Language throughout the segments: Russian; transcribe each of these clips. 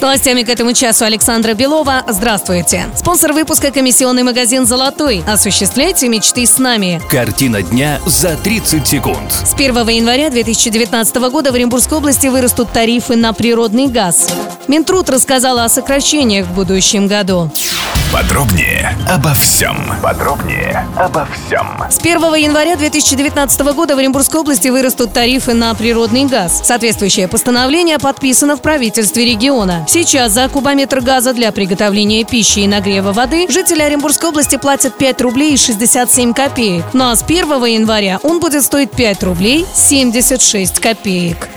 С новостями к этому часу Александра Белова. Здравствуйте. Спонсор выпуска комиссионный магазин «Золотой». Осуществляйте мечты с нами. Картина дня за 30 секунд. С 1 января 2019 года в Оренбургской области вырастут тарифы на природный газ. Минтруд рассказала о сокращениях в будущем году. Подробнее обо всем. Подробнее обо всем. С 1 января 2019 года в Оренбургской области вырастут тарифы на природный газ. Соответствующее постановление подписано в правительстве региона. Сейчас за кубометр газа для приготовления пищи и нагрева воды жители Оренбургской области платят 5 рублей и 67 копеек. Ну а с 1 января он будет стоить 5 рублей 76 копеек.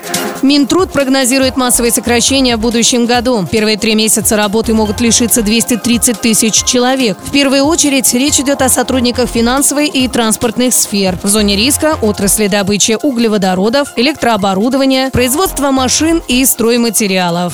Минтруд прогнозирует массовые сокращения в будущем году. Первые три месяца работы могут лишиться 230 тысяч человек. В первую очередь речь идет о сотрудниках финансовой и транспортных сфер. В зоне риска отрасли добычи углеводородов, электрооборудования, производства машин и стройматериалов.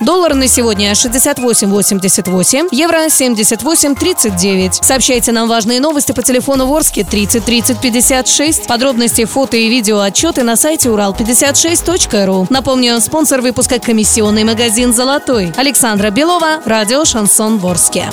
Доллар на сегодня 68.88, евро 78.39. Сообщайте нам важные новости по телефону Ворске 30 30 56. Подробности, фото и видео отчеты на сайте урал56.ру. Напомню, спонсор выпуска комиссионный магазин «Золотой». Александра Белова, радио «Шансон Ворске».